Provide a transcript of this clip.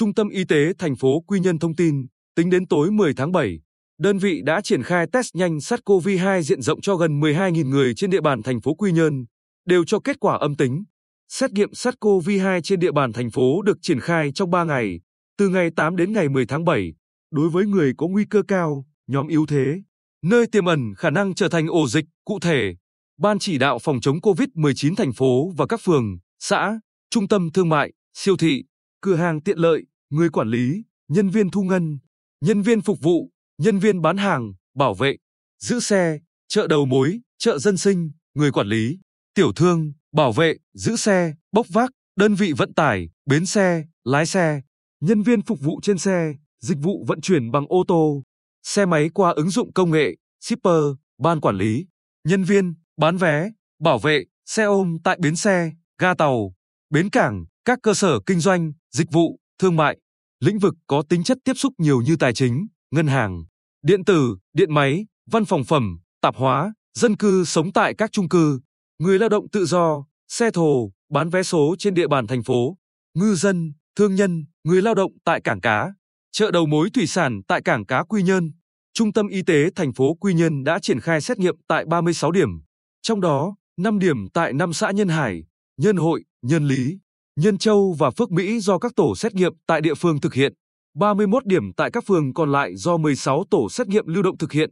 Trung tâm Y tế thành phố Quy Nhơn thông tin, tính đến tối 10 tháng 7, đơn vị đã triển khai test nhanh SARS-CoV-2 diện rộng cho gần 12.000 người trên địa bàn thành phố Quy Nhơn, đều cho kết quả âm tính. Xét nghiệm SARS-CoV-2 trên địa bàn thành phố được triển khai trong 3 ngày, từ ngày 8 đến ngày 10 tháng 7, đối với người có nguy cơ cao, nhóm yếu thế, nơi tiềm ẩn khả năng trở thành ổ dịch, cụ thể, Ban chỉ đạo phòng chống COVID-19 thành phố và các phường, xã, trung tâm thương mại, siêu thị, cửa hàng tiện lợi, người quản lý, nhân viên thu ngân, nhân viên phục vụ, nhân viên bán hàng, bảo vệ, giữ xe, chợ đầu mối, chợ dân sinh, người quản lý, tiểu thương, bảo vệ, giữ xe, bốc vác, đơn vị vận tải, bến xe, lái xe, nhân viên phục vụ trên xe, dịch vụ vận chuyển bằng ô tô, xe máy qua ứng dụng công nghệ, shipper, ban quản lý, nhân viên, bán vé, bảo vệ, xe ôm tại bến xe, ga tàu, bến cảng, các cơ sở kinh doanh, dịch vụ, thương mại, lĩnh vực có tính chất tiếp xúc nhiều như tài chính, ngân hàng, điện tử, điện máy, văn phòng phẩm, tạp hóa, dân cư sống tại các trung cư, người lao động tự do, xe thồ, bán vé số trên địa bàn thành phố, ngư dân, thương nhân, người lao động tại cảng cá, chợ đầu mối thủy sản tại cảng cá Quy Nhơn. Trung tâm Y tế thành phố Quy Nhơn đã triển khai xét nghiệm tại 36 điểm, trong đó 5 điểm tại 5 xã Nhân Hải, Nhân Hội, Nhân Lý, Nhân Châu và Phước Mỹ do các tổ xét nghiệm tại địa phương thực hiện. 31 điểm tại các phường còn lại do 16 tổ xét nghiệm lưu động thực hiện.